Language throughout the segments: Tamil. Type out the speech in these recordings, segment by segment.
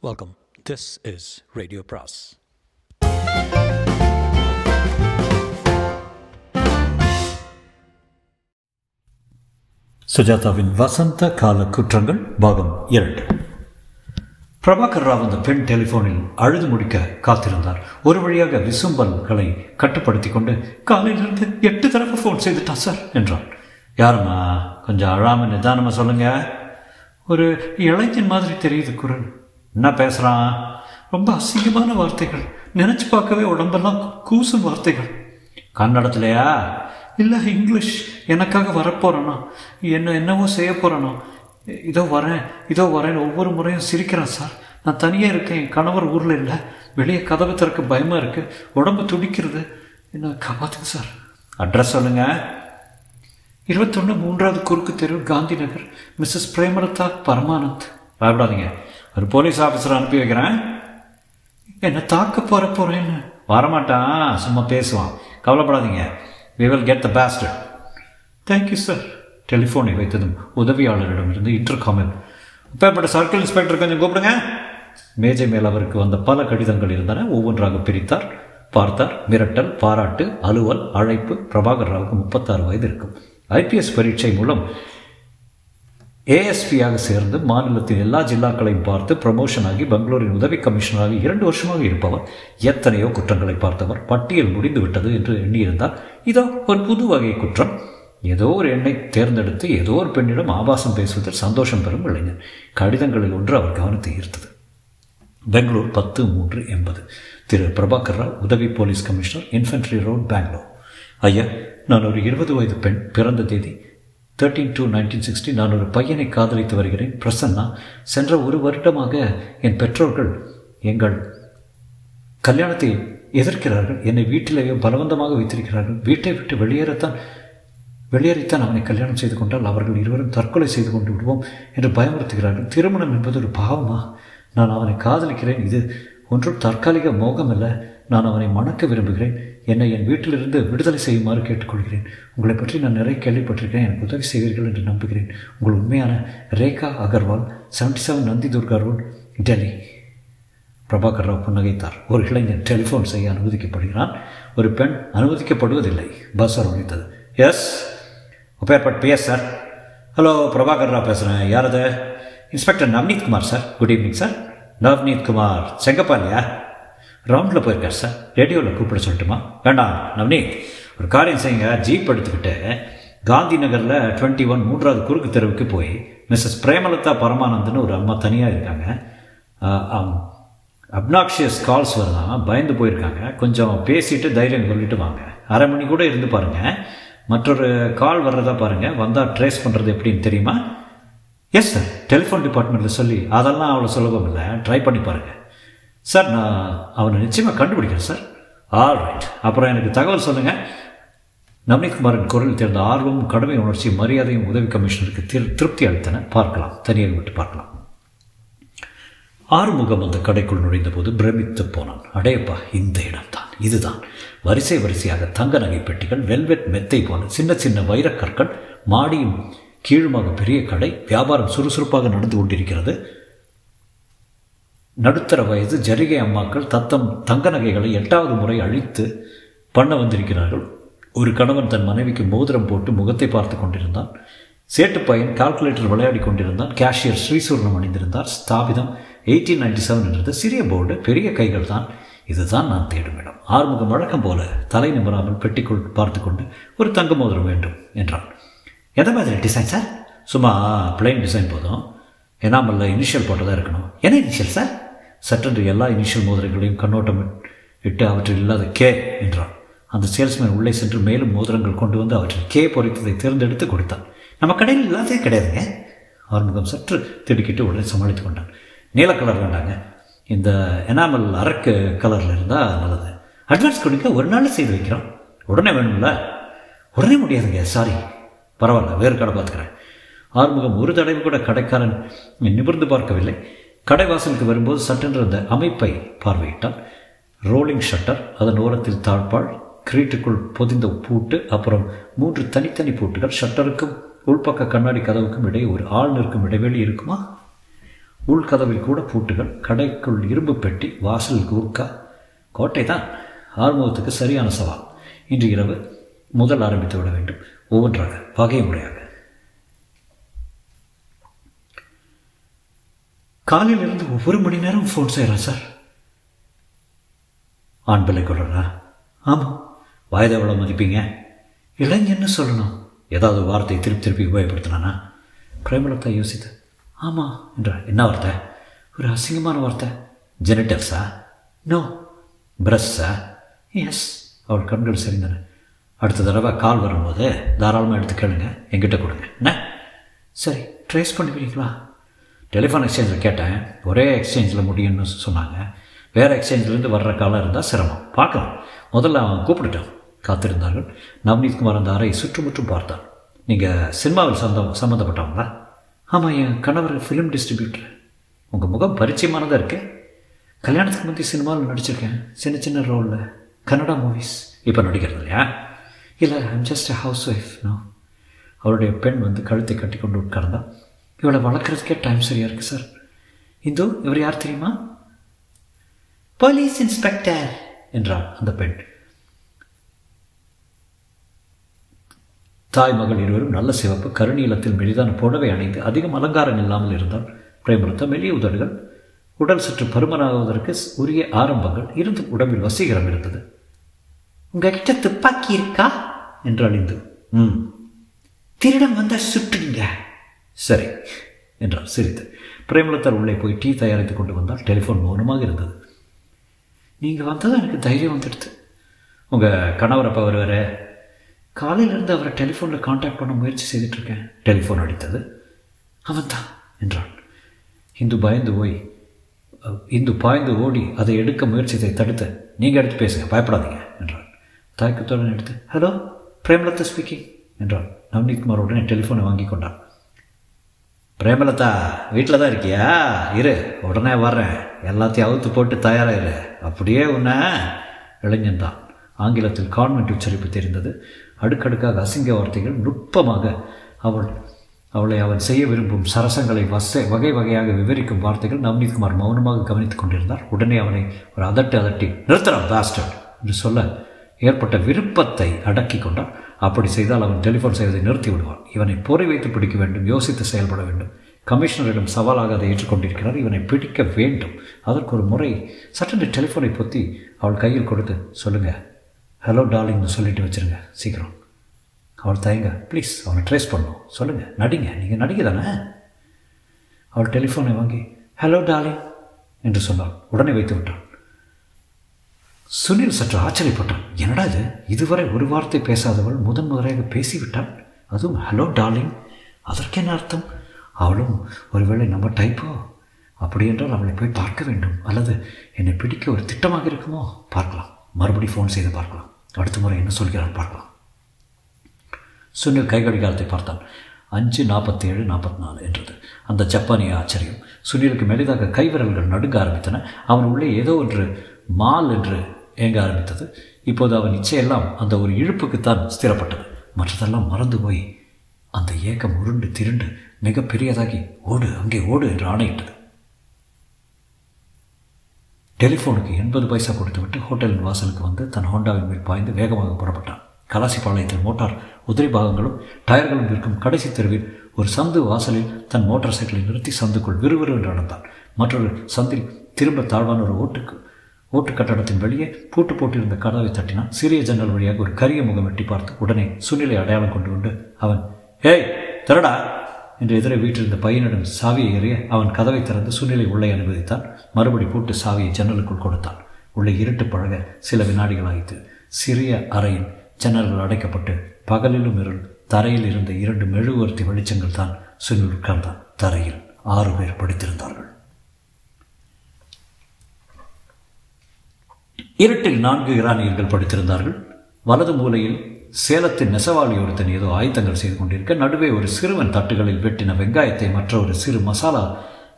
வெல்கம் திஸ் இஸ் ரேடியோ பிராஸ் சுஜாதாவின் வசந்த கால குற்றங்கள் பாகம் இரண்டு. பிரபாகர் ராவ் அந்த பெண் டெலிஃபோனில் அழுது முடிக்க காத்திருந்தார். ஒரு வழியாக விசும்பல்களை கட்டுப்படுத்தி கொண்டு காலையிலிருந்து எட்டு தடவை ஃபோன் செய்துட்டான் சார் என்றான். யாரம்மா? கொஞ்சம் அழாம நிதானமாக சொல்லுங்க. ஒரு இளைஞன் மாதிரி தெரியுது குரல். என்ன பேசுகிறான் ரொம்ப அசிங்கமான வார்த்தைகள். நினச்சி பார்க்கவே உடம்பெல்லாம் கூசும் வார்த்தைகள். கன்னடத்துலையா? இல்லை இங்கிலீஷ். எனக்காக வரப்போகிறேனா என்ன என்னவோ செய்ய போகிறேனா இதோ வரேன் இதோ வரேன் ஒவ்வொரு முறையும் சிரிக்கிறேன் சார். நான் தனியாக இருக்கேன் என் கணவர் ஊரில் இல்லை. வெளியே கதவு திறக்க பயமாக இருக்குது உடம்பு துடிக்கிறது. என்ன காப்பாத்துங்க சார். அட்ரஸ் சொல்லுங்கள் இருபத்தொன்று மூன்றாவது குறுக்கு தெரு காந்தி நகர் மிஸ்ஸஸ் பிரேமலதா பரமானந்த். பயப்படாதீங்க. ஒரு போலீஸ் ஆஃபீஸர் அனுப்பி வைக்கிறேன். என்ன தாக்க போற போறேன்னு வரமாட்டான் சும்மா பேசுவான். கவலைப்படாதீங்க. We will get the best thank you sir டெலிஃபோனை வைத்ததும் உதவியாளரிடமிருந்து இன்டர்காமில் அப்பேற்பட்ட சர்க்கிள் இன்ஸ்பெக்டர் கொஞ்சம் கூப்பிடுங்க. மேஜை மேல் அவருக்கு வந்த பல கடிதங்கள் இருந்தன. ஒவ்வொன்றாக பிரித்தார் பார்த்தார். மிரட்டல் பாராட்டு அலுவல் அழைப்பு. பிரபாகர் ராவுக்கு முப்பத்தாறு வயது இருக்கும். ஐபிஎஸ் பரீட்சை மூலம் ஏஎஸ்பியாக சேர்ந்து மாநிலத்தின் எல்லா ஜில்லாக்களையும் பார்த்து ப்ரமோஷன் ஆகி பெங்களூரின் உதவி கமிஷனராக இரண்டு வருஷமாக இருப்பவர். எத்தனையோ குற்றங்களை பார்த்தவர். பட்டியல் முடிந்து விட்டது என்று எண்ணியிருந்தார். இதோ ஒரு புது வகை குற்றம். ஏதோ ஒரு எண்ணை தேர்ந்தெடுத்து ஏதோ ஒரு பெண்ணிடம் ஆபாசம் பேசுவதில் சந்தோஷம் பெறும் இளைஞர். கடிதங்களில் ஒன்று அவர் கவனத்தை ஈர்த்தது. பெங்களூர் பத்து மூன்று எண்பது. திரு. பிரபாகர் ராவ் உதவி police commissioner infantry road Bangalore ஐயா நான் ஒரு இருபது வயது பெண் பிறந்த தேதி தேர்ட்டீன் டூ நைன்டீன் சிக்ஸ்டி நான் ஒரு பையனை காதலித்து வருகிறேன். பிரசன்னா சென்ற ஒரு வருடமாக என் பெற்றோர்கள் எங்கள் கல்யாணத்தை எதிர்க்கிறார்கள். என்னை வீட்டிலேயே பலவந்தமாக வைத்திருக்கிறார்கள். வீட்டை விட்டு வெளியேறத்தான் வெளியேறித்தான் அவனை கல்யாணம் செய்து கொண்டால் அவர்கள் இருவரும் தற்கொலை செய்து கொண்டு விடுவோம் என்று பயமுறுத்துகிறார்கள். திருமணம் என்பது ஒரு பாவமா? நான் அவனை காதலிக்கிறேன். இது ஒன்றும் தற்காலிக மோகம் அல்ல நான் அவனை மணக்க விரும்புகிறேன். என்னை என் வீட்டிலிருந்து விடுதலை செய்யுமாறு கேட்டுக்கொள்கிறேன். உங்களை பற்றி நான் நிறைய கேள்விப்பட்டிருக்கேன் எனக்கு உதவி செய்வீர்கள் என்று நம்புகிறேன். உங்கள் உண்மையான Rekha Agarwal seventy seven Nandi Durga road Delhi. Prabhakar Rao புன்னகைத்தார். ஒரு இளைஞன் டெலிஃபோன் செய்ய அனுமதிக்கப்படுகிறான். ஒரு பெண் அனுமதிக்கப்படுவதில்லை. Buzz ஒழித்தது. Yes Upparpet PS sir hello Prabhakar Rao பேசுகிறேன் யார் அது? Inspector Navneet Kumar sir good evening sir Navneet Kumar Chengappa இல்லையா? ரவுண்டில் போயிருக்கார் சார் ரேடியோவில் கூப்பிட சொல்லட்டுமா? வேண்டாம் நவ்னீத் ஒரு காரியம் செய்யுங்க. ஜீப் எடுத்துக்கிட்டு காந்தி நகரில் டுவெண்ட்டி ஒன் மூன்றாவது குறுக்கு தெருவுக்கு போய் மிஸ்ஸஸ் பிரேமலதா பரமானந்தன் ஒரு அம்மா தனியாக இருக்காங்க. அப்னாக்ஷியஸ் கால்ஸ் வருதான் பயந்து போயிருக்காங்க. கொஞ்சம் பேசிட்டு தைரியம் சொல்லிட்டு வாங்க. அரை மணி கூட இருந்து பாருங்கள் மற்றொரு கால் வர்றதா பாருங்கள் வந்தால் ட்ரேஸ் பண்ணுறது எப்படின்னு தெரியுமா? எஸ் சார் டெலிஃபோன் டிபார்ட்மெண்ட்டில் சொல்லி அதெல்லாம் அவ்வளோ சுலபம் இல்லை. ட்ரை பண்ணி பாருங்கள் சார் நான் அவனை நிச்சயமாக கண்டுபிடிக்கிறேன் சார் ஆல் ரைட் அப்புறம் எனக்கு தகவல் சொல்லுங்கள் நவனிக்குமாரின் குரல் தேர்ந்த ஆர்வமும் கடமை உணர்ச்சி மரியாதையும் உதவி கமிஷனருக்கு திரு திருப்தி அளித்தன. பார்க்கலாம். தனியாக விட்டு பார்க்கலாம். ஆறுமுகம் அந்த கடைக்குள் நுழைந்தபோது பிரமித்து போனான். அடையப்பா இந்த இடம்தான். இதுதான். வரிசை வரிசையாக தங்க நகை பெட்டிகள் வெல்வெட் மெத்தை போல சின்ன சின்ன வைரக்கற்கள் மாடியும் கீழுமாக பெரிய கடை வியாபாரம் சுறுசுறுப்பாக நடந்து கொண்டிருக்கிறது. நடுத்தர வயது ஜரிகை அம்மாக்கள் தத்தம் தங்க நகைகளை எட்டாவது முறை அழித்து பண்ண வந்திருக்கிறார்கள். ஒரு கணவன் தன் மனைவிக்கு மோதிரம் போட்டு முகத்தை பார்த்து கொண்டிருந்தான். சேட்டு பையன் கால்குலேட்டர் விளையாடி கொண்டிருந்தான். கேஷியர் ஸ்ரீசூர்ணம் அணிந்திருந்தார். ஸ்தாபிதம் எயிட்டீன் நைன்டி செவன் என்றது. சிறிய போர்டு பெரிய கைகள் தான். இதுதான் நான் தேடும் இடம். ஆறுமுகம் வழக்கம் போல தலை நிமிராமல் பெட்டிக்குள் பார்த்து கொண்டு ஒரு தங்க மோதிரம் வேண்டும் என்றான். எந்த மாதிரி டிசைன் சார் சும்மா பிளைன் டிசைன் போதும். எனாமல்ல இனிஷியல் போட்டதாக இருக்கணும். என்ன இனிஷியல் சார் சற்றென்று எல்லா இனிஷியல் மோதிரங்களையும் கண்ணோட்டம் இட்டு அவற்றில் இல்லாத கே என்றான். அந்த சேல்ஸ்மேன் உள்ளே சென்று மேலும் மோதிரங்கள் கொண்டு வந்து அவற்றில் கே பொறித்ததை தேர்ந்தெடுத்து கொடுத்தான். நம்ம கடையில் இல்லாதே கிடையாதுங்க. ஆறுமுகம் சற்று திடுக்கிட்டு உடனே சமாளித்து கொண்டான். நீல கலர் வேண்டாங்க. இந்த எனாமல் அரக்கு கலரில் இருந்தால் நல்லது. அட்வான்ஸ் கொடுக்க ஒரு நாள் செய்து வைக்கிறோம். உடனே வேணும்ல? உடனே முடியாதுங்க சாரி பரவாயில்ல வேறு கடை பார்த்துக்கிறேன். ஆறுமுகம் ஒரு தடவை கூட கடைக்காரன் நிமிர்ந்து பார்க்கவில்லை. கடை வாசலுக்கு வரும்போது சட்டென்று அந்த அமைப்பை பார்வையிட்டான். ரோலிங் ஷட்டர் அதன் ஓரத்தில் தாழ்ப்பாள் கிரீட்டுக்குள் பொதிந்த பூட்டு அப்புறம் மூன்று தனித்தனி பூட்டுகள். ஷட்டருக்கும் உள்பக்க கண்ணாடி கதவுக்கும் இடையே ஒரு ஆள் நிற்கும் இடைவெளி இருக்குமா? உள்கதவில் கூட பூட்டுகள். கடைக்குள் இரும்பு பெட்டி வாசல் கூர்க்கா கோட்டை தான் ஆர்வத்துக்கு சரியான சவால். இன்று இரவு முதல் ஆரம்பித்து விட வேண்டும். ஒவ்வொன்றாக வகை முறையாக காலையில் இருந்து ஒவ்வொரு மணி நேரம் ஃபோன் செய்கிறான் சார் ஆண் பிள்ளை கொள்றா ஆமாம் வயதை எவ்வளோ மதிப்பீங்க? இளைஞன்னு சொல்லணும். ஏதாவது வார்த்தை திருப்பி திருப்பி உபயோகப்படுத்தினானா? பிரேமலதா யோசித்து ஆமாம் என்றார் என்ன வார்த்தை? ஒரு அசிங்கமான வார்த்தை. ஜெனட்டல்ஸா நோ பிரஸ்ஸா எஸ் அவள் கண்கள் சரிந்தன. அடுத்த தடவை கால் வரும்போது தாராளமாக எடுத்து கேளுங்க. எங்கிட்ட கொடுங்க. என்ன? சரி ட்ரேஸ் பண்ணிக்கிறீங்களா டெலிஃபோன் எக்ஸ்சேஞ்சில் கேட்டேன். ஒரே எக்ஸ்சேஞ்சில் முடியும்னு சொன்னாங்க. வேறு எக்ஸ்சேஞ்சிலேருந்து வர்ற காலம் இருந்தால் சிரமம். பார்க்கலாம். முதல்ல அவன் கூப்பிட்டுட்டான். காத்திருந்தார்கள். நவநீத் குமார் அந்த அறை சுற்றுமுற்றும் பார்த்தான். நீங்கள் சினிமாவில் சந்தம் சம்மந்தப்பட்டவங்களா ஆமாம் என் கணவர் ஃபிலிம் டிஸ்ட்ரிபியூட்டர் உங்கள் முகம் பரிச்சயமானதாக இருக்கு. கல்யாணத்துக்கு முந்தைய சினிமாவில் நடிச்சிருக்கேன். சின்ன சின்ன ரோலில் கன்னடா மூவிஸ் இப்போ நடிக்கிறது இல்லையா? இல்லை I'm just housewife no அவருடைய பெண் வந்து கழுத்தை கட்டி கொண்டு உட்கார்ந்தான் இவளை வளர்க்குறதுக்கே டைம் சரியாக இருக்குது சார் இந்து இவர் யார் தெரியுமா? போலீஸ் இன்ஸ்பெக்டர் என்றாள் அந்த பெண். தாய் மகள் இருவரும் நல்ல சிவப்பு கருநீளத்தில் மெலிதான புடவை அணிந்து அதிகம் அலங்காரம் இல்லாமல் இருந்தால் பிரேமலதா மெல்லிய உதடுகள் உடல் சற்று பருமனாகுவதற்கு உரிய ஆரம்பங்கள் இருந்தும் உடம்பில் வசீகரம் இருந்தது. உங்ககிட்ட துப்பாக்கி இருக்கா? என்றாள் இந்து. ம். திருடம் வந்தால் சுட்டுடுங்க. சரி என்றார் சிரித்து. பிரேமலத்தார் உள்ளே போய் டீ தயாரித்து கொண்டு வந்தால் டெலிஃபோன் மௌனமாக இருந்தது. நீங்கள் வந்ததும் எனக்கு தைரியம் வந்துடுது. உங்கள் கணவர் அப்போ வருவார். காலையிலேருந்து அவரை டெலிஃபோனில் காண்டாக்ட் பண்ண முயற்சி செய்துட்ருக்கேன். டெலிஃபோன் அடித்தது. அவன் தான் என்றான் இந்து பயந்து போய் இந்து பாய்ந்து ஓடி அதை எடுக்க முயற்சியை தடுத்து நீங்கள் எடுத்து பேசுங்க பயப்படாதீங்க என்றான் தயக்கத்துடன் எடுத்து ஹலோ பிரேமலதா ஸ்பீக்கிங் என்றான் நவநீத்குமார் உடனே டெலிஃபோனை வாங்கி கொண்டான் பிரேமலதா வீட்டில் தான் இருக்கியா? இரு உடனே வர்றேன். எல்லாத்தையும் அவுத்து போட்டு தயாராக இரு அப்படியே உன்னை இளைஞன் தான். ஆங்கிலத்தில் கான்வென்ட் உச்சரிப்பு தெரிந்தது. அடுக்கடுக்காக அசிங்க வார்த்தைகள் நுட்பமாக அவள் அவளை அவன் செய்ய விரும்பும் சரசங்களை வசை வகை வகையாக விவரிக்கும் வார்த்தைகள் நவநீத்குமார் மௌனமாக கவனித்துக் கொண்டிருந்தார். உடனே அவனை ஒரு அதட்டி அதட்டி நிறுத்தலாம் பாஸ்டர் என்று சொல்ல ஏற்பட்ட விருப்பத்தை அடக்கி கொண்டார் அப்படி செய்தால் அவன் டெலிஃபோன் செய்வதை நிறுத்தி விடுவான். இவனை பொறி வைத்து பிடிக்க வேண்டும் யோசித்து செயல்பட வேண்டும். கமிஷனரிடம் சவாலாக அதை ஏற்றுக்கொண்டிருக்கிறார். இவனை பிடிக்க வேண்டும். அதற்கு ஒரு முறை சட்டென்று டெலிஃபோனை பொத்தி அவள் கையில் கொடுத்து சொல்லுங்கள் ஹலோ டார்லிங்னு சொல்லிட்டு வச்சுருங்க சீக்கிரம். அவள் தயங்க ப்ளீஸ் அவனை ட்ரேஸ் பண்ணும் சொல்லுங்கள் நடிங்க. நீங்கள் நடிக்க தானே அவள் டெலிஃபோனை வாங்கி ஹலோ டார்லிங் என்று சொன்னாள். உடனே வைத்து விட்டான். சுனில் சற்று ஆச்சரியப்பட்டான். என்னடா இது? இதுவரை ஒரு வார்த்தை பேசாதவள் முதன் முதலாக பேசிவிட்டாள்? அதுவும் ஹலோ டார்லிங். அதற்கு என்ன அர்த்தம்? அவளும் ஒருவேளை நம்ம டைப்போ? அப்படி என்றால் அவளை போய் பார்க்க வேண்டும். அல்லது என்னை பிடிக்க ஒரு திட்டமாக இருக்குமோ? பார்க்கலாம். மறுபடி ஃபோன் செய்து பார்க்கலாம். அடுத்த முறை என்ன சொல்கிறான் பார்க்கலாம். சுனில் கைகடிகாலத்தை பார்த்தான். அஞ்சு நாற்பத்தி ஏழு நாற்பத்தி நாலு என்றது. அந்த ஜப்பானிய ஆச்சரியம். சுனிலுக்கு மெலிதாக கைவிரல்கள் நடுங்க ஆரம்பித்தன. அவன் உள்ளே ஏதோ ஒன்று மால் என்று ஏங்க ஆரம்பித்தது? இப்போது அவன் இச்சையெல்லாம் அந்த ஒரு இழுப்புக்குத்தான் ஸ்திரப்பட்டது. மற்றதெல்லாம் மறந்து போய் அந்த ஏக்கம் உருண்டு திருண்டு மிக பெரியதாகி ஓடு அங்கே ஓடு என்று ஆணையிட்டது. டெலிஃபோனுக்கு எண்பது பைசா கொடுத்துவிட்டு ஹோட்டலின் வாசலுக்கு வந்து தன் ஹோண்டாவின் மேல் பாய்ந்து வேகமாக புறப்பட்டான். கலாசிப்பாளையத்தில் மோட்டார் உதிரி பாகங்களும் டயர்களும் இருக்கும் கடைசி தெருவில் ஒரு சந்து வாசலில் தன் மோட்டார் சைக்கிளை நிறுத்தி சந்துக்குள் விறுவிறு என்று நடந்தான். மற்றொரு சந்தில் திரும்ப தாழ்வான ஒரு ஓட்டுக்கு ஓட்டு கட்டடத்தின் வெளியே பூட்டு போட்டிருந்த கதவை தட்டினான். சிறிய ஜன்னல் வழியாக ஒரு கரிய முகம் வெட்டி பார்த்து உடனே சுனிலை அடையாளம் கொண்டு கொண்டு அவன் ஏய் திரடா! என்று எதிரே வீட்டிருந்த பையனிடம் சாவியை எறிய அவன் கதவை திறந்து சுனிலை உள்ளே அனுமதித்தான். மறுபடி பூட்டு சாவியை ஜன்னலுக்குள் கொடுத்தான். உள்ளே இருட்டு பழக சில வினாடிகள் ஆயிற்று சிறிய அறையின் ஜன்னல்கள் அடைக்கப்பட்டு பகலிலும் இருள் தரையில் இருந்த இரண்டு மெழுகுவர்த்தி வெளிச்சங்கள் தான் சுனில் உட்கார்ந்தான். தரையில் ஆறு பேர் படித்திருந்தார்கள். இருட்டில் நான்கு இரானியர்கள் படுத்திருந்தார்கள். வலது மூலையில் சேலத்தின் நெசவாளி ஒருத்தன் ஏதோ ஆயத்தங்கள் செய்து கொண்டிருக்க நடுவே ஒரு சிறுவன் தட்டுகளில் வெட்டின வெங்காயத்தை மற்ற ஒரு சிறு மசாலா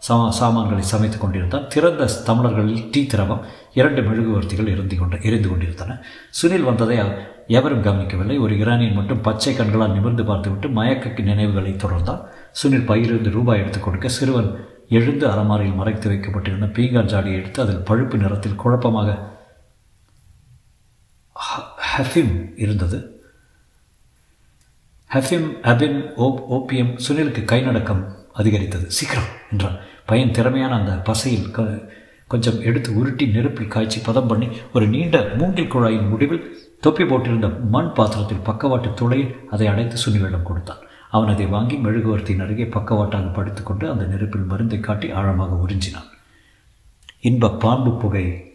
சாமா சாமான்களை சமைத்துக் கொண்டிருந்தான். திறந்த தமிழர்களில் டீ திரவம் இரண்டு மெழுகுவர்த்திகள் எரிந்து கொண்டு எரிந்து கொண்டிருந்தன. சுனில் வந்ததை எவரும் கவனிக்கவில்லை. ஒரு இரானியன் மட்டும் பச்சை கண்களால் நிமிர்ந்து பார்த்துவிட்டு மயக்க நினைவுகளை தொடர்ந்தான். சுனில் பயிரிருந்து ரூபாய் எடுத்துக் கொடுக்க சிறுவன் எழுந்து அலமாரியில் மறைத்து வைக்கப்பட்டிருந்த பீங்கான் ஜாடியை எடுத்து அதில் பழுப்பு நிறத்தில் குழப்பமாக ஹஃபிம் இருந்தது. ஹஃபிம் அபின் ஓப் ஓபியம் சுனிலுக்கு கை நடக்கம் அதிகரித்தது. சீக்கிரம் என்றான். பையன் திறமையான அந்த பசையில் க கொஞ்சம் எடுத்து உருட்டி நெருப்பில் காய்ச்சி பதம் பண்ணி ஒரு நீண்ட மூங்கில் குழாயின் முடிவில் தொப்பி போட்டிருந்த மண் பாத்திரத்தில் பக்கவாட்டு துளையில் அதை அடைத்து சுனிலிடம் கொடுத்தான். அவன் அதை வாங்கி மெழுகுவர்த்தியின் அருகே பக்கவாட்டாக படுத்துக்கொண்டு அந்த நெருப்பில் மருந்தை காட்டி ஆழமாக உறிஞ்சினான். இன்ப பாம்பு புகை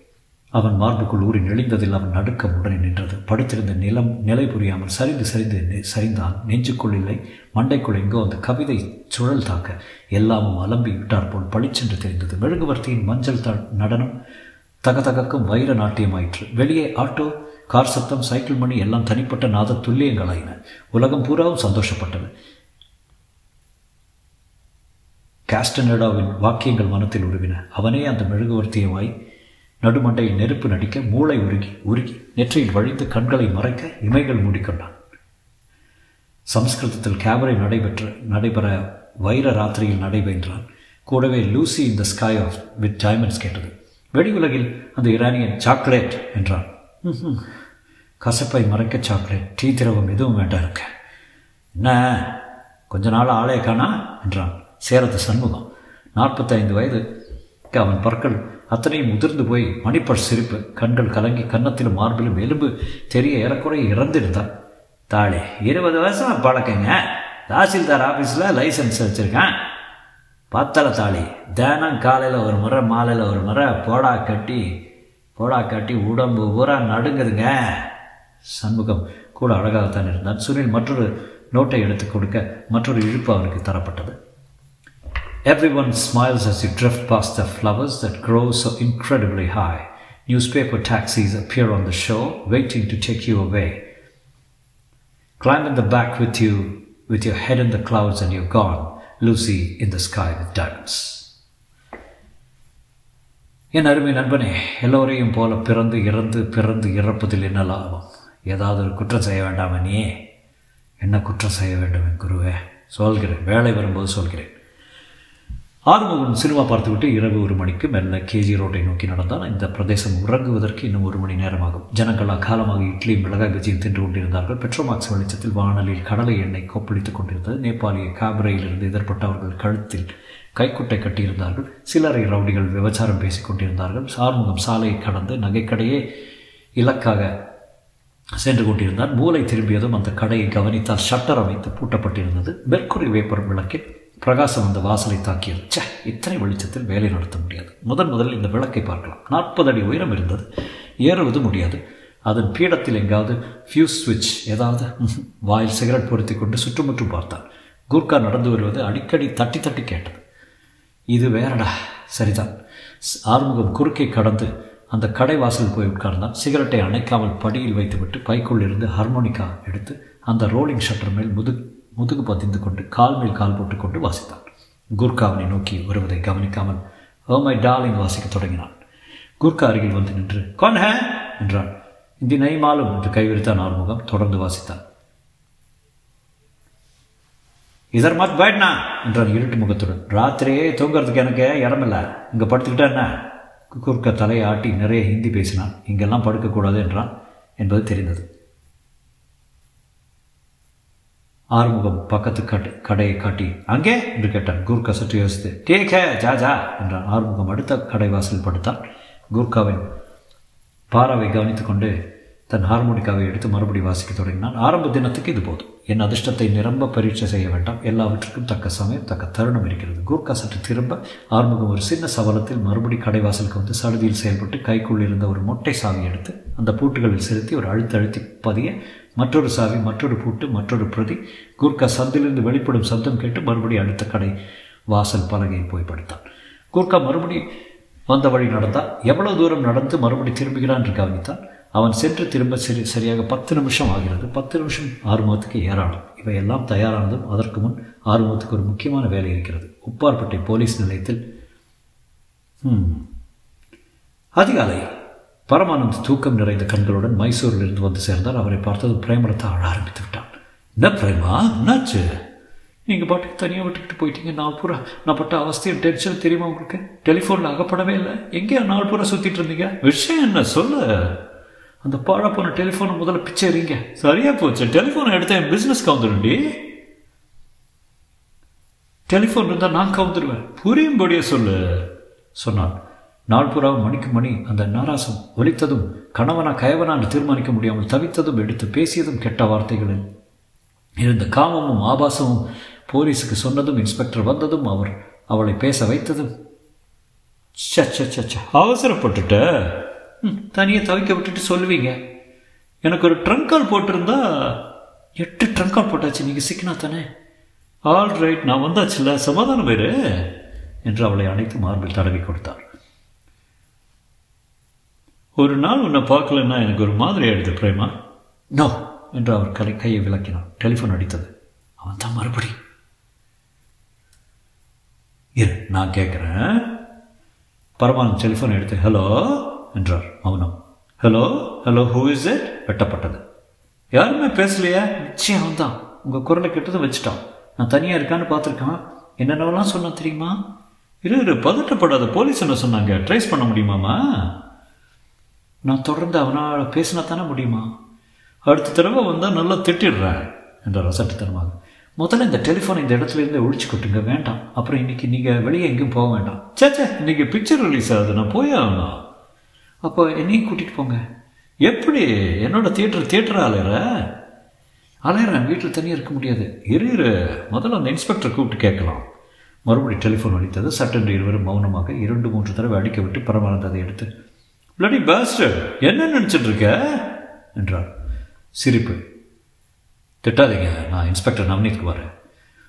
அவன் மார்புக்குள் ஊறி நெளிந்ததில் அவன் நடுக்கம் உடனே நின்றது. படுத்திருந்த நிலம் நிலை புரியாமல் சரிந்து சரிந்து சரிந்தான். நெஞ்சுக்குள் இல்லை. மண்டைக்குள் எங்கோ அந்த கவிதை சுழல் தாக்க எல்லாமும் அலம்பி விட்டார் போல் பளிச்சென்று தெரிந்தது. மெழுகுவர்த்தியின் மஞ்சள் த நடனம் தகதகக்கும் வைர நாட்டியமாயிற்று. வெளியே ஆட்டோ கார் சத்தம் சைக்கிள் மணி எல்லாம் தனிப்பட்ட நாத துல்லியங்களாயின. உலகம் பூராவும் சந்தோஷப்பட்டது. காஸ்டனடாவின் வாக்கியங்கள் மனத்தில் உருவின. அவனே அந்த மெழுகுவர்த்தியமாய் நடுமண்டையில் நெருப்பு நடிக்க மூளை உருகி உருகி நெற்றியில் வழிந்து கண்களை மறைக்க இமைகள் மூடிக்கொண்டான். சம்ஸ்கிருதத்தில் கேமரை நடைபெற்ற நடைபெற வைர ராத்திரியில் நடைபெற்றான். கூடவே லூசி இந்த ஸ்கை ஆஃப் வித் டைமண்ட்ஸ் கேட்டது. வெடி உலகில் அந்த இரானியன் சாக்லேட் என்றான். கசப்பை மறைக்க சாக்லேட் டீ திரவம் எதுவும் வேண்டாம் இருக்க. என்ன? கொஞ்ச நாள் ஆளே காணா? என்றான். சேரத்து சண்முகம். நாற்பத்தைந்து வயது. அவன் பற்கள் அத்தனையும் முதிர்ந்து போய் மணிப்பர் சிரிப்பு கண்கள் கலங்கி கன்னத்திலும் மார்பிலும் எலும்பு தெரிய ஏறக்குறைய இறந்திருந்தான் தாளே இருபது வருஷம் பழக்கங்க. தாசில்தார் ஆஃபீஸில் லைசன்ஸ் வச்சுருக்கேன். பத்தலை தாளி தினம் காலையில் ஒரு முறை மாலையில் ஒரு முறை போடா கட்டி போடா கட்டி உடம்பு பூரா நடுங்குதுங்க. சண்முகம் கூட அழகாகத்தான் இருந்தான். சுனில் மற்றொரு நோட்டை எடுத்து கொடுக்க மற்றொரு இழுப்பு அவனுக்கு தரப்பட்டது. Everyone smiles as you drift past the flowers that grow so incredibly high. Newspaper taxis appear on the shore, waiting to take you away. Climb in the back with you, with your head in the clouds, and you're gone, Lucy in the sky with diamonds. என் அருமை நண்பனே எல்லோரையும் போல பிறந்து இறந்து பிறந்து இறப்பதில் என்ன லாபம் ஏதாவது ஒரு குற்றம் செய்ய வேண்டாமா நீ என்ன குற்றம் செய்ய வேண்டும் என் குருவே சொல்கிறேன் வேலை வரும்போது சொல்கிறேன் ஆறுமுகம் சினிமா பார்த்துவிட்டு இரவு ஒரு மணிக்கு மெல்ல கேஜி ரோட்டை நோக்கி நடந்தான். இந்த பிரதேசம் உறங்குவதற்கு இன்னும் ஒரு மணி நேரமாகும். ஜனங்கள் அகாலமாக இட்லி மிளகாய் பஜ்ஜியும் தின்று கொண்டிருந்தார்கள். பெட்ரோமாக்ஸ் வெளிச்சத்தில் வானலில் கடலை எண்ணெய் கொப்பளித்துக் கொண்டிருந்தது. நேபாளிய காபரையிலிருந்து எதிர்பட்டவர்கள் கழுத்தில் கைக்குட்டை கட்டியிருந்தார்கள். சிலரை ரவுடிகள் விபச்சாரம் பேசிக் கொண்டிருந்தார்கள். சார்முகம் சாலையை கடந்து நகைக்கடையே இலக்காக சென்று கொண்டிருந்தார் மூளை திரும்பியதும் அந்த கடையை கவனித்தால் ஷட்டர் அமைத்து பூட்டப்பட்டிருந்தது. மெர்க்குரி வேப்பர் விளக்கில் பிரகாசம் அந்த வாசலை தாக்கியது. சே இத்தனை வெளிச்சத்தில் வேலை நடத்த முடியாது. முதன் முதலில் இந்த விளக்கை பார்க்கலாம். நாற்பது அடி உயரம் இருந்தது. ஏறுவது முடியாது. அதன் பீடத்தில் எங்காவது ஃபியூஸ் சுவிட்ச் ஏதாவது வாயில் சிகரெட் பொருத்தி கொண்டு சுற்றுமுற்றும் பார்த்தான். கூர்க்கா நடந்து வருவது அடிக்கடி தட்டி தட்டி கேட்டது. இது வேறடா. சரிதான். ஆறுமுகம் குறுக்கை கடந்து அந்த கடை வாசல் போய் உட்கார்ந்தான். சிகரெட்டை அணைக்காமல் படியில் வைத்துவிட்டு பைக்குள் இருந்து ஹார்மோனிக்கா எடுத்து அந்த ரோலிங் ஷட்டர் மேல் முது முதுகு பதிந்து கொண்டு கால் மேல் கால் போட்டுக்கொண்டு வாசித்தான். குர்காவனை நோக்கி வருவதை கவனிக்காமல் ஓ மை டாலிங் வாசிக்க தொடங்கினான். குர்கா அருகில் வந்து நின்று கொன் ஹே என்றான். இந்த நெய்மாலும் என்று கைவிரித்தான் ஆறுமுகம் தொடர்ந்து வாசித்தான். இதர் மத் பேட்னா என்றான் இருட்டு முகத்துடன். ராத்திரியே தூங்குறதுக்கு எனக்கு இடமில்ல. இங்கே படுத்துக்கிட்டா என்ன? குர்க்க தலையை ஆட்டி நிறைய ஹிந்தி பேசினான். இங்கெல்லாம் படுக்கக்கூடாது என்றான் என்பது தெரிந்தது. ஆறுமுகம் பக்கத்து கட்டு கடையை காட்டி அங்கே? என்று கேட்டான். கூர்க்கா சற்று யோசித்து டேக் ஹே ஜா ஜா என்றான். ஆறுமுகம் அடுத்த கடை வாசல் படுத்தான். குர்காவின் பாராவை கவனித்துக்கொண்டு தன் ஹார்மோனிக்காவை எடுத்து மறுபடி வாசிக்க தொடங்கினான். ஆரம்ப தினத்துக்கு இது போதும். என் அதிர்ஷ்டத்தை நிரம்ப பரீட்சை செய்ய வேண்டாம். எல்லாவற்றுக்கும் தக்க சமயம் தக்க தருணம் இருக்கிறது. கூர்க்கா சற்று திரும்ப ஆறுமுகம் ஒரு சின்ன சவலத்தில் மறுபடி கடைவாசலுக்கு வந்து சடுதியில் செயல்பட்டு கைக்குள் இருந்த ஒரு மொட்டை சாவி எடுத்து அந்த பூட்டுகளில் செலுத்தி ஒரு அழுத்த அழுத்தி பதிய மற்றொரு சாவி மற்றொரு பூட்டு மற்றொரு பிரதி. கூர்க்கா சந்திலிருந்து வெளிப்படும் சப்தம் கேட்டு மறுபடி அடுத்த கடை வாசல் பலகையில் போய் படுத்தான். கூர்க்கா மறுபடி வந்த வழி நடந்தான் எவ்வளவு தூரம் நடந்து மறுபடி திரும்புகிறான் என்று கவனித்தான். அவன் சென்று திரும்ப சரி சரியாக பத்து நிமிஷம் ஆகிறது. பத்து நிமிஷம் ஆறுமுகத்துக்கு ஏராளம். இவையெல்லாம் தயாரானதும் அதற்கு முன் ஆறுமுகத்துக்கு ஒரு முக்கியமான வேலை இருக்கிறது. உப்பார்பட்டை போலீஸ் நிலையத்தில் அதிகாலை பரமானந்த் தூக்கம் நிறைந்த கண்களுடன் மைசூரிலிருந்து வந்து சேர்ந்தார். அவரை பார்த்ததும் பிரேமலதா அழ ஆரம்பித்து விட்டான். என்ன பிரேமா? என்னாச்சு? நீங்கள் பாட்டுக்கு தனியாக விட்டுக்கிட்டு போயிட்டீங்க நாள் பூரா நான் பட்ட அவஸ்தையும் டென்ஷன் தெரியுமா உங்களுக்கு? டெலிஃபோனில் அகப்படவே இல்லை. எங்கேயா நாள் பூரா சுற்றிட்டு இருந்தீங்க? விஷயம் என்ன? சொல்ல. அந்த பாழ போன டெலிஃபோனை முதல்ல பிச்சை எறிங்க. போச்சு. டெலிஃபோனை எடுத்த என் பிஸ்னஸ் கவுந்துருண்டி டெலிஃபோன் இருந்தால் நான் கவுந்துருவேன். புரியும்படியே சொல்லு சொன்னான். நாள் மணிக்கு மணி அந்த நாராசம் ஒலித்ததும் கணவனா கயவனான்னு தீர்மானிக்க முடியாமல் தவித்ததும் எடுத்து பேசியதும் கெட்ட வார்த்தைகளில். இருந்த காமமும் ஆபாசமும் போலீஸுக்கு சொன்னதும் இன்ஸ்பெக்டர் வந்ததும் அவர் அவளை பேச வைத்ததும் சச்ச அவசரப்பட்டுட்ட. தனியே தவிக்க விட்டுட்டு சொல்லுவீங்க. எனக்கு ஒரு ட்ரங்க் கால் போட்டிருந்தா எட்டு ட்ரங்க் கால் போட்டாச்சு நீங்கள் சிக்கினா தானே? ஆல் ரைட் நான் வந்தாச்சுல்ல சமாதானம் வேறு என்று அவளை அனைத்து மார்பில் தடவி கொடுத்தார் ஒரு நாள் உன்னை பார்க்கலன்னா எனக்கு ஒரு மாதிரி ஆயிடுது பிரேமா. நோ என்று அவர் கலை கையை விளக்கினான் டெலிஃபோன் அடித்தது. அவன் தான் மறுபடி. இரு நான் கேட்குறேன். பரமானந்த் டெலிஃபோன் எடுத்து ஹலோ என்றார் மௌனம். Hello hello who is it வெட்டப்பட்டது. யாருமே பேசலையா. நிச்சயம் அவன் தான். உங்கள் குரலை கெட்டதும் வச்சுட்டான். நான் தனியாக இருக்கான்னு பார்த்துருக்கான். என்னென்னலாம் சொன்னான் தெரியுமா? இரு இரு பதட்டப்படாத போலீஸ் என்ன சொன்னாங்க? ட்ரேஸ் பண்ண முடியுமாமா நான் தொடர்ந்து அவனால் பேசினா தானே முடியுமா? அடுத்த தடவை வந்தால் நல்லா திட்டிடுறேன் என்றார் அசட்டுத்தனமாக. முதல்ல இந்த டெலிஃபோன் இந்த இடத்துல இருந்து ஒழிச்சு கொட்டுங்க வேண்டாம். அப்புறம் இன்னைக்கு நீங்கள் வெளியே எங்கேயும் போக வேண்டாம். சேச்சே இன்னைக்கு பிக்சர் ரிலீஸ் ஆகுது நான் போயே ஆகணும். அப்போ என்னையும் கூட்டிகிட்டு போங்க. எப்படி? என்னோட தியேட்டர் தியேட்டர் அலையிற? அலையிறேன் வீட்டில் தனியாக இருக்க முடியாது. இரு இரு. முதல்ல அந்த இன்ஸ்பெக்டரை கூப்பிட்டு கேட்கலாம். மறுபடி டெலிஃபோன் அடித்தது சட்டென்று இருவரும் மௌனமாக இரண்டு மூன்று தடவை அடிக்க விட்டு பரமானந்ததை எடுத்து பிளடி பாஸ்டர் என்ன நினச்சிட்டு இருக்க? என்றார் சிரிப்பு. திட்டாதீங்க நான் இன்ஸ்பெக்டர் நவனீத்க்கு வரேன்.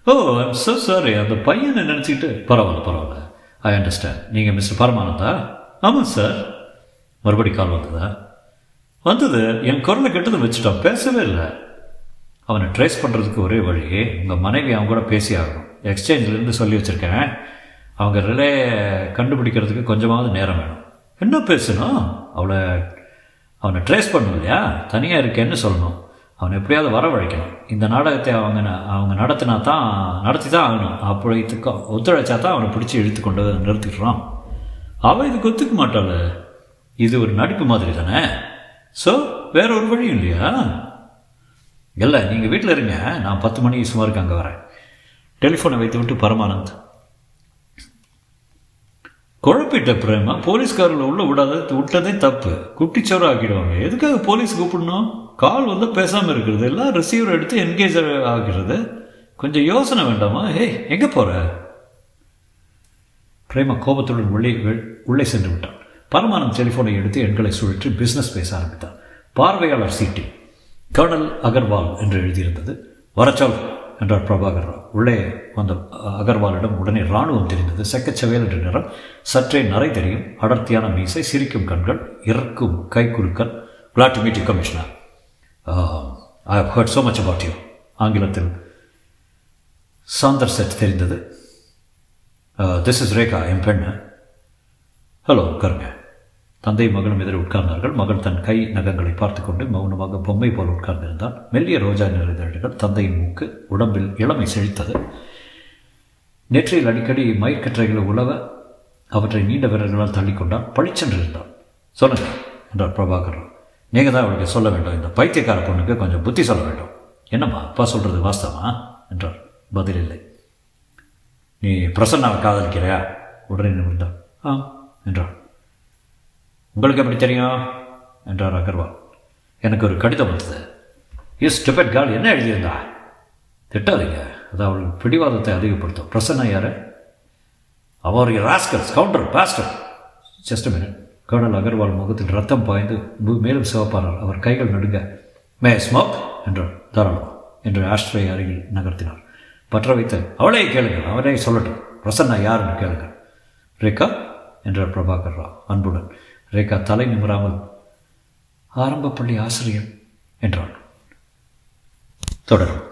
ஓ ஐம் சோ சாரி அந்த பையனை நினச்சிக்கிட்டு பரவாயில்ல பரவாயில்ல. ஐ அண்டர்ஸ்டாண்ட் நீங்கள் மிஸ்டர் பரமானந்தா? ஆமாம் சார் மறுபடி கால் வந்ததா? வந்தது. என் குரலை கெட்டது வச்சுட்டான் பேசவே இல்லை. அவனை ட்ரேஸ் பண்ணுறதுக்கு ஒரே வழி உங்கள் மனைவி அவங்க கூட பேசி ஆகணும். எக்ஸ்சேஞ்சிலேருந்து சொல்லி வச்சுருக்கேன். அவங்க ரிலே கண்டுபிடிக்கிறதுக்கு கொஞ்சமாவது நேரம் வேணும். என்ன பேசணும்? அவளை அவனை ட்ரேஸ் பண்ணும் இல்லையா தனியாக இருக்கேன்னு சொல்லணும். அவனை எப்படியாவது வரவழைக்கணும். இந்த நாடகத்தை அவங்க அவங்க நடத்தினா தான் நடத்தி தான் ஆகணும். அப்படி ஒத்துழைச்சா தான் அவனை பிடிச்சி இழுத்து கொண்டு நிறுத்திடுறான். அவள் இதுக்கு ஒத்துக்க மாட்டாள். இது ஒரு நடிப்பு மாதிரி தானே? ஸோ வேற ஒரு வழியும் இல்லையா? இல்லை நீங்கள் வீட்டில் இருங்க. நான் பத்து மணிக்கு சுமாருக்கு அங்கே வரேன். டெலிஃபோனை வைத்து விட்டு பரமானந்த். குழப்பிட்ட பிரேமா போலீஸ்காரில் உள்ள விடாத விட்டதே தப்பு. குட்டிச்சோரம் ஆக்கிடுவாங்க எதுக்காக போலீஸ் கூப்பிடணும்? கால் வந்து பேசாமல் இருக்கிறது. எல்லாம் ரிசீவர் எடுத்து என்கேஜ் ஆகிறது. கொஞ்சம் யோசனை வேண்டாமா? ஹே எங்கே போகிற பிரேமா கோபத்துடன் உள்ளே உள்ளே சென்று விட்டான். பரமானந்த் டெலிஃபோனை எடுத்து எண்களை சுழற்றி பிஸ்னஸ் பேச ஆரம்பித்தான். பார்வையாளர் சீட்டி கர்னல் அகர்வால் என்று எழுதியிருந்தது. வரச்சொல். என்றார் பிரபாகர் ராவ் உள்ளே வந்த அகர்வாலிடம் உடனே இராணுவம் தெரிந்தது. செக்கச்சவையல் என்ற நிறம் சற்றே நரை தெரியும். அடர்த்தியான மீசை சிரிக்கும் கண்கள் இறக்கும் கைக்குலுக்கல் glad to meet you commissioner I have heard so much about you ஆங்கிலத்தில் சாந்தர் செட் தெரிந்தது திஸ் இஸ் ரேகா என் பெண்ணு ஹலோ கருங்க தந்தை மகனும் எதிரே உட்கார்ந்தார்கள். மகன் தன் கை நகங்களை பார்த்து கொண்டு மௌனமாக பொம்மை போல் உட்கார்ந்திருந்தான். மெல்லிய ரோஜா நிறைந்தழகள் தந்தையின் மூக்கு உடம்பில் இளமை செழித்தது. நெற்றியில் அடிக்கடி மயிர்கற்றைகளை உழவ அவற்றை நீண்ட விரல்களால் தள்ளிக்கொண்டான். பளிச்சென்று இருந்தான். சொல்லுங்க என்றார் பிரபாகர். நீங்கள் தான் அவளுக்கு சொல்ல வேண்டும். இந்த பைத்தியக்கார பொண்ணுக்கு கொஞ்சம் புத்தி சொல்ல வேண்டும். என்னம்மா அப்பா சொல்கிறது வாஸ்தவமா? என்றார். பதில் இல்லை. நீ பிரசன்னாவை காதலிக்கிறையா? உடனே நிமிர்ந்தான். ஆம் என்றான். உங்களுக்கு எப்படி தெரியும்? என்றார் அகர்வால். எனக்கு ஒரு கடிதம் வந்தது. இஸ் ஸ்டெபட் கால் என்ன எழுதியிருந்தா? திட்டாதீங்க. அது அவள் பிடிவாதத்தை அதிகப்படுத்தும். பிரசன்னா யார்? அவர் rascal counter bastard just minute colonel Agarwal முகத்தில் ரத்தம் பாய்ந்து மேலும் சிவப்பானார். அவர் கைகள் நடுங்க மே ஸ்மோக் என்றார். தாராளம் என்று ஆஸ்ட்ரே அருகில் நகர்த்தினார். பற்ற வைத்து அவளே கேளுங்கள் அவனே சொல்லட்டும். பிரசன்னா யாருன்னு கேளுங்கள். ரேகா? என்றார் பிரபாகர் ராவ் அன்புடன். ரேகா தலை நிமிராமல் ஆரம்ப பள்ளி ஆசிரியர் என்றான் தொடரும்.